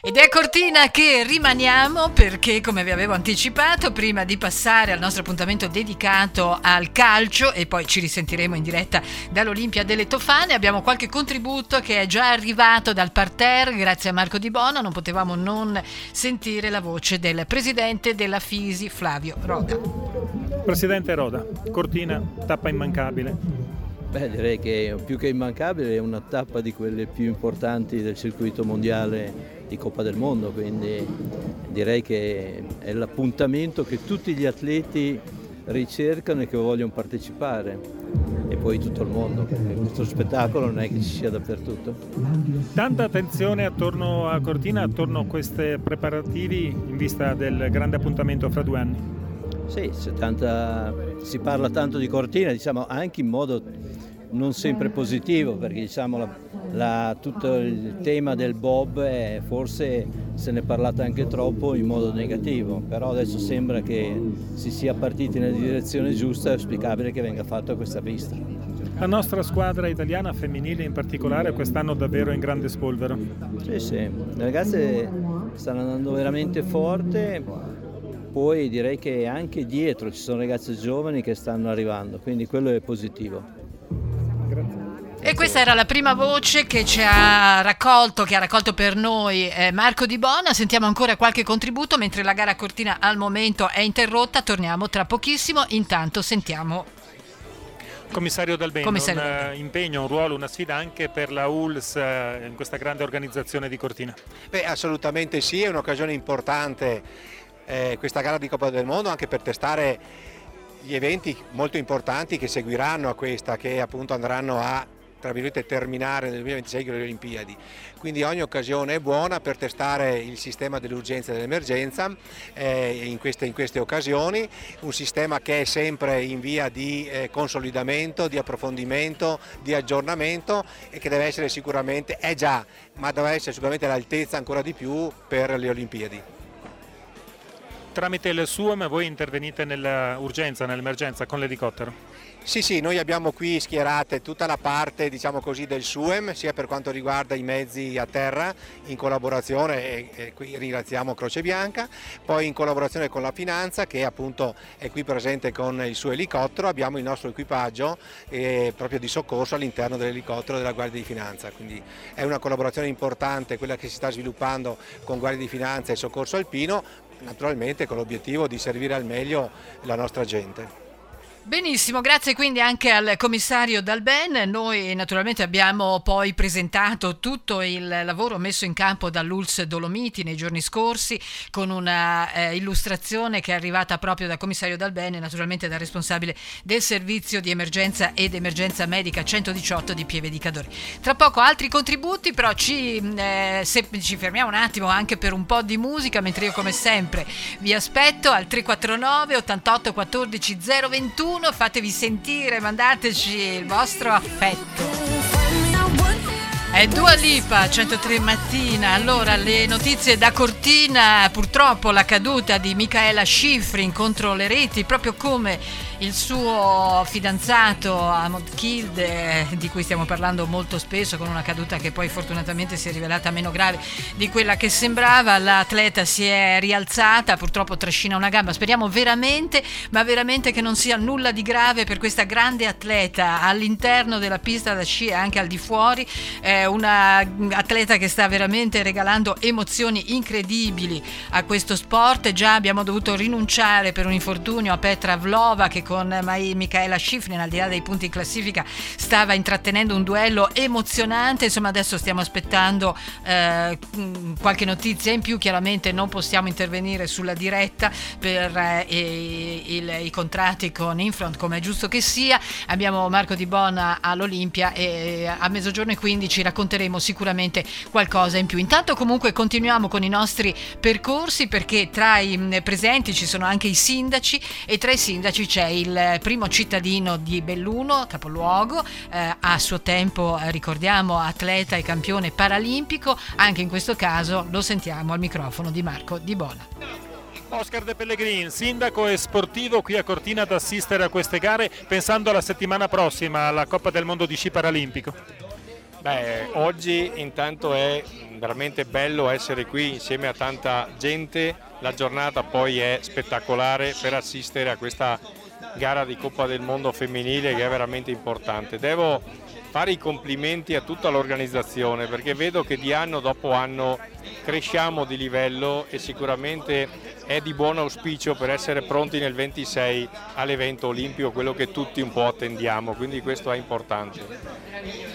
Ed è a Cortina che rimaniamo perché, come vi avevo anticipato, prima di passare al nostro appuntamento dedicato al calcio e poi ci risentiremo in diretta dall'Olimpia delle Tofane, abbiamo qualche contributo che è già arrivato dal parterre, grazie a Marco Di Bona, non potevamo non sentire la voce del presidente della Fisi, Flavio Roda. Presidente Roda, Cortina, tappa immancabile. Beh, direi che più che immancabile è una tappa di quelle più importanti del circuito mondiale di Coppa del Mondo, quindi direi che è l'appuntamento che tutti gli atleti ricercano e che vogliono partecipare e poi tutto il mondo, perché questo spettacolo non è che ci sia dappertutto. Tanta attenzione attorno a Cortina, attorno a questi preparativi in vista del grande appuntamento fra due anni. Sì, tanta, si parla tanto di Cortina, diciamo anche in modo non sempre positivo perché diciamo, la, la, tutto il tema del Bob è, forse se ne è parlato anche troppo in modo negativo, però adesso sembra che si sia partiti nella direzione giusta e è auspicabile che venga fatta questa pista. La nostra squadra italiana femminile in particolare quest'anno davvero in grande spolvero. Sì, sì, le ragazze stanno andando veramente forte, poi direi che anche dietro ci sono ragazze giovani che stanno arrivando, quindi quello è positivo. E questa era la prima voce che ci ha raccolto, che ha raccolto per noi eh, Marco Di Bona. Sentiamo ancora qualche contributo mentre la gara cortina al momento è interrotta. Torniamo tra pochissimo. Intanto sentiamo Commissario Dalbeno, Commissario. un uh, impegno, un ruolo, una sfida anche per la ULS uh, in questa grande organizzazione di Cortina? Beh, assolutamente sì, è un'occasione importante eh, questa gara di Coppa del Mondo anche per testare gli eventi molto importanti che seguiranno a questa, che appunto andranno a tra virgolette terminare nel 2026 con le Olimpiadi. Quindi ogni occasione è buona per testare il sistema dell'urgenza e dell'emergenza eh, in, queste, in, queste, occasioni, un sistema che è sempre in via di eh, consolidamento, di approfondimento, di aggiornamento e che deve essere sicuramente, è già, ma deve essere sicuramente all'altezza ancora di più per le Olimpiadi tramite il SUEM voi intervenite nell'urgenza, nell'emergenza con l'elicottero? Sì, sì, noi abbiamo qui schierate tutta la parte diciamo così, del SUEM, sia per quanto riguarda i mezzi a terra, in collaborazione, e, e qui ringraziamo Croce Bianca, poi in collaborazione con la Finanza che appunto è qui presente con il suo elicottero, abbiamo il nostro equipaggio eh, proprio di soccorso all'interno dell'elicottero della Guardia di Finanza, quindi è una collaborazione importante quella che si sta sviluppando con Guardia di Finanza e Soccorso Alpino, naturalmente con l'obiettivo di servire al meglio la nostra gente. Benissimo, grazie quindi anche al commissario Dalben. Noi naturalmente abbiamo poi presentato tutto il lavoro messo in campo dall'ULS Dolomiti nei giorni scorsi con una eh, illustrazione che è arrivata proprio dal commissario Dalben e naturalmente dal responsabile del servizio di emergenza ed emergenza medica 118 di Pieve di Cadore. Tra poco altri contributi, però ci, eh, se, ci fermiamo un attimo anche per un po' di musica, mentre io come sempre vi aspetto al 349 88 14 021 1, fatevi sentire, mandateci il vostro affetto. È Dua Lipa, 103 mattina. Allora, le notizie da Cortina, purtroppo la caduta di Michaela Schifrin contro le reti, proprio come il suo fidanzato Amod Kilde, di cui stiamo parlando molto spesso, con una caduta che poi fortunatamente si è rivelata meno grave di quella che sembrava. L'atleta si è rialzata, purtroppo trascina una gamba. Speriamo veramente, ma veramente che non sia nulla di grave per questa grande atleta all'interno della pista da sci e anche al di fuori. È una atleta che sta veramente regalando emozioni incredibili a questo sport. Già abbiamo dovuto rinunciare per un infortunio a Petra Vlova che con Michaela Schifrin, al di là dei punti in classifica, stava intrattenendo un duello emozionante. Insomma, adesso stiamo aspettando eh, qualche notizia in più. Chiaramente non possiamo intervenire sulla diretta per eh, il, i contratti con Infront, come è giusto che sia. Abbiamo Marco Di Bona all'Olimpia e a mezzogiorno e 15 racconteremo sicuramente qualcosa in più. Intanto, comunque, continuiamo con i nostri percorsi perché tra i presenti ci sono anche i sindaci e tra i sindaci c'è il il primo cittadino di Belluno, capoluogo, eh, a suo tempo eh, ricordiamo atleta e campione paralimpico, anche in questo caso lo sentiamo al microfono di Marco Di Bona. Oscar De Pellegrin, sindaco e sportivo qui a Cortina ad assistere a queste gare pensando alla settimana prossima alla Coppa del Mondo di sci paralimpico. Beh, oggi intanto è veramente bello essere qui insieme a tanta gente, la giornata poi è spettacolare per assistere a questa gara di Coppa del Mondo femminile che è veramente importante. Devo fare i complimenti a tutta l'organizzazione perché vedo che di anno dopo anno cresciamo di livello e sicuramente è di buon auspicio per essere pronti nel 26 all'evento olimpico, quello che tutti un po' attendiamo, quindi questo è importante.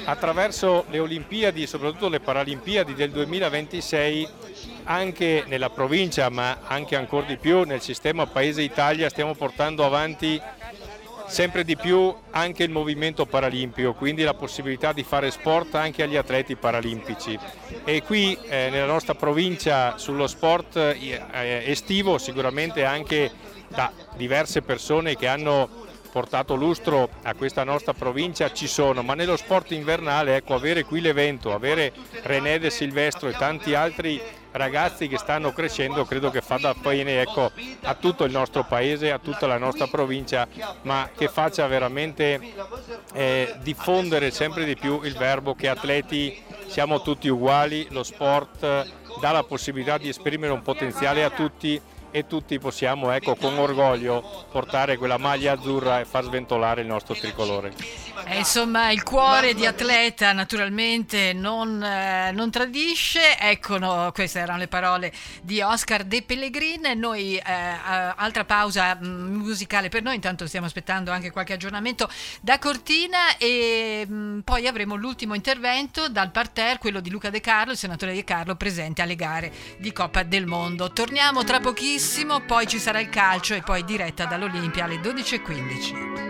Attraverso le Olimpiadi e soprattutto le Paralimpiadi del 2026 anche nella provincia ma anche ancora di più nel sistema Paese Italia stiamo portando avanti sempre di più anche il movimento paralimpico, quindi la possibilità di fare sport anche agli atleti paralimpici. E qui eh, nella nostra provincia sullo sport eh, estivo sicuramente anche da diverse persone che hanno portato lustro a questa nostra provincia ci sono, ma nello sport invernale ecco, avere qui l'evento, avere René De Silvestro e tanti altri ragazzi che stanno crescendo credo che fa bene ecco, a tutto il nostro paese, a tutta la nostra provincia, ma che faccia veramente eh, diffondere sempre di più il verbo che atleti siamo tutti uguali, lo sport dà la possibilità di esprimere un potenziale a tutti e tutti possiamo ecco, con orgoglio portare quella maglia azzurra e far sventolare il nostro tricolore. Eh, insomma, il cuore di atleta naturalmente non, eh, non tradisce. Ecco, no, queste erano le parole di Oscar De Pellegrin. Noi, eh, altra pausa mm, musicale per noi, intanto stiamo aspettando anche qualche aggiornamento da Cortina e mh, mm, poi avremo l'ultimo intervento dal parterre, quello di Luca De Carlo, il senatore De Carlo, presente alle gare di Coppa del Mondo. Torniamo tra pochissimo, poi ci sarà il calcio e poi diretta dall'Olimpia alle 12.15.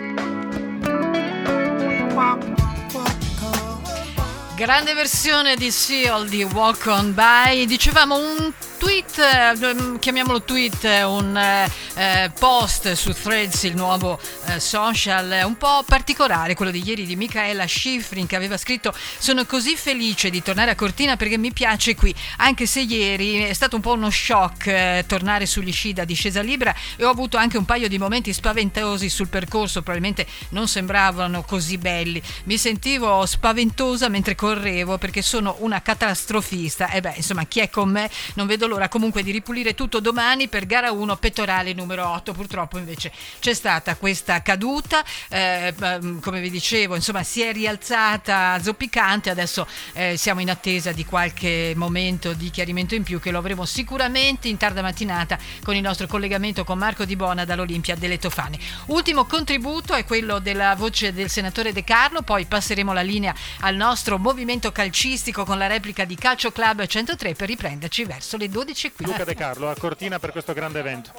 Grande versione di Seal di Walk On By. Dicevamo un tweet, eh, chiamiamolo tweet, un eh, post su Threads, il nuovo eh, social, un po' particolare, quello di ieri di Michaela Schifrin che aveva scritto sono così felice di tornare a Cortina perché mi piace qui, anche se ieri è stato un po' uno shock eh, tornare sugli sci da discesa libera e ho avuto anche un paio di momenti spaventosi sul percorso, probabilmente non sembravano così belli. Mi sentivo spaventosa mentre correvo perché sono una catastrofista e beh, insomma, chi è con me non vedo l'ora comunque di ripulire tutto domani per gara 1 pettorale numero 8. Purtroppo invece c'è stata questa caduta, eh, ehm, come vi dicevo, insomma si è rialzata zoppicante, adesso eh, siamo in attesa di qualche momento di chiarimento in più che lo avremo sicuramente in tarda mattinata con il nostro collegamento con Marco Di Bona dall'Olimpia delle Tofane. Ultimo contributo è quello della voce del senatore De Carlo, poi passeremo la linea al nostro movimento calcistico con la replica di Calcio Club 103 per riprenderci verso le 12 qui. Luca De Carlo a Cortina per questo grande evento.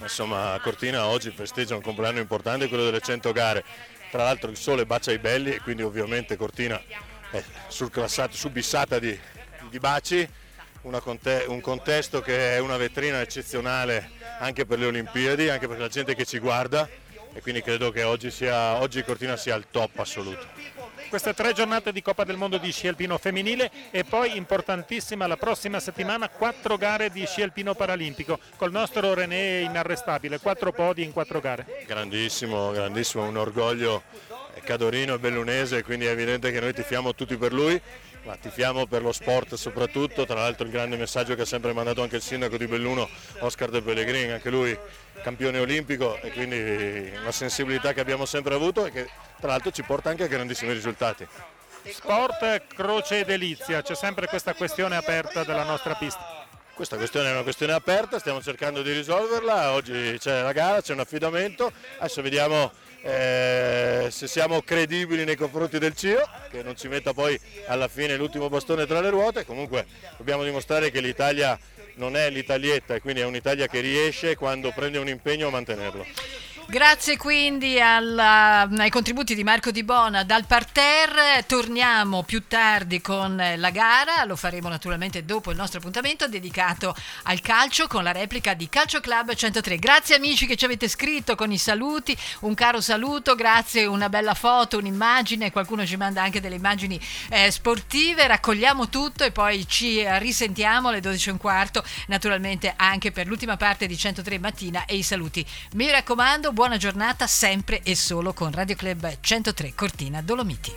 Insomma, a Cortina oggi festeggia un compleanno importante, quello delle 100 gare. Tra l'altro il sole bacia i belli e quindi ovviamente Cortina è subissata di, di baci. Conte- un contesto che è una vetrina eccezionale anche per le Olimpiadi, anche per la gente che ci guarda e quindi credo che oggi, sia, oggi Cortina sia il top assoluto queste tre giornate di Coppa del Mondo di sci alpino femminile e poi importantissima la prossima settimana quattro gare di sci alpino paralimpico col nostro René inarrestabile, quattro podi in quattro gare. Grandissimo, grandissimo, un orgoglio cadorino e bellunese, quindi è evidente che noi tifiamo tutti per lui ma tifiamo per lo sport soprattutto, tra l'altro il grande messaggio che ha sempre mandato anche il sindaco di Belluno, Oscar De Pellegrini, anche lui campione olimpico e quindi una sensibilità che abbiamo sempre avuto e che tra l'altro ci porta anche a grandissimi risultati. Sport, croce e delizia, c'è sempre questa questione aperta della nostra pista. Questa questione è una questione aperta, stiamo cercando di risolverla, oggi c'è la gara, c'è un affidamento, adesso vediamo eh, se siamo credibili nei confronti del CIO, che non ci metta poi alla fine l'ultimo bastone tra le ruote, comunque dobbiamo dimostrare che l'Italia non è l'Italietta e quindi è un'Italia che riesce quando prende un impegno a mantenerlo. Grazie quindi alla, ai contributi di Marco Di Bona dal parterre. Torniamo più tardi con la gara, lo faremo naturalmente dopo il nostro appuntamento dedicato al calcio con la replica di Calcio Club 103. Grazie amici che ci avete scritto con i saluti, un caro saluto, grazie, una bella foto, un'immagine, qualcuno ci manda anche delle immagini eh, sportive, raccogliamo tutto e poi ci risentiamo alle 12 e un quarto, naturalmente anche per l'ultima parte di 103 mattina e i saluti. Mi raccomando, buona giornata sempre e solo con Radio Club 103 Cortina Dolomiti.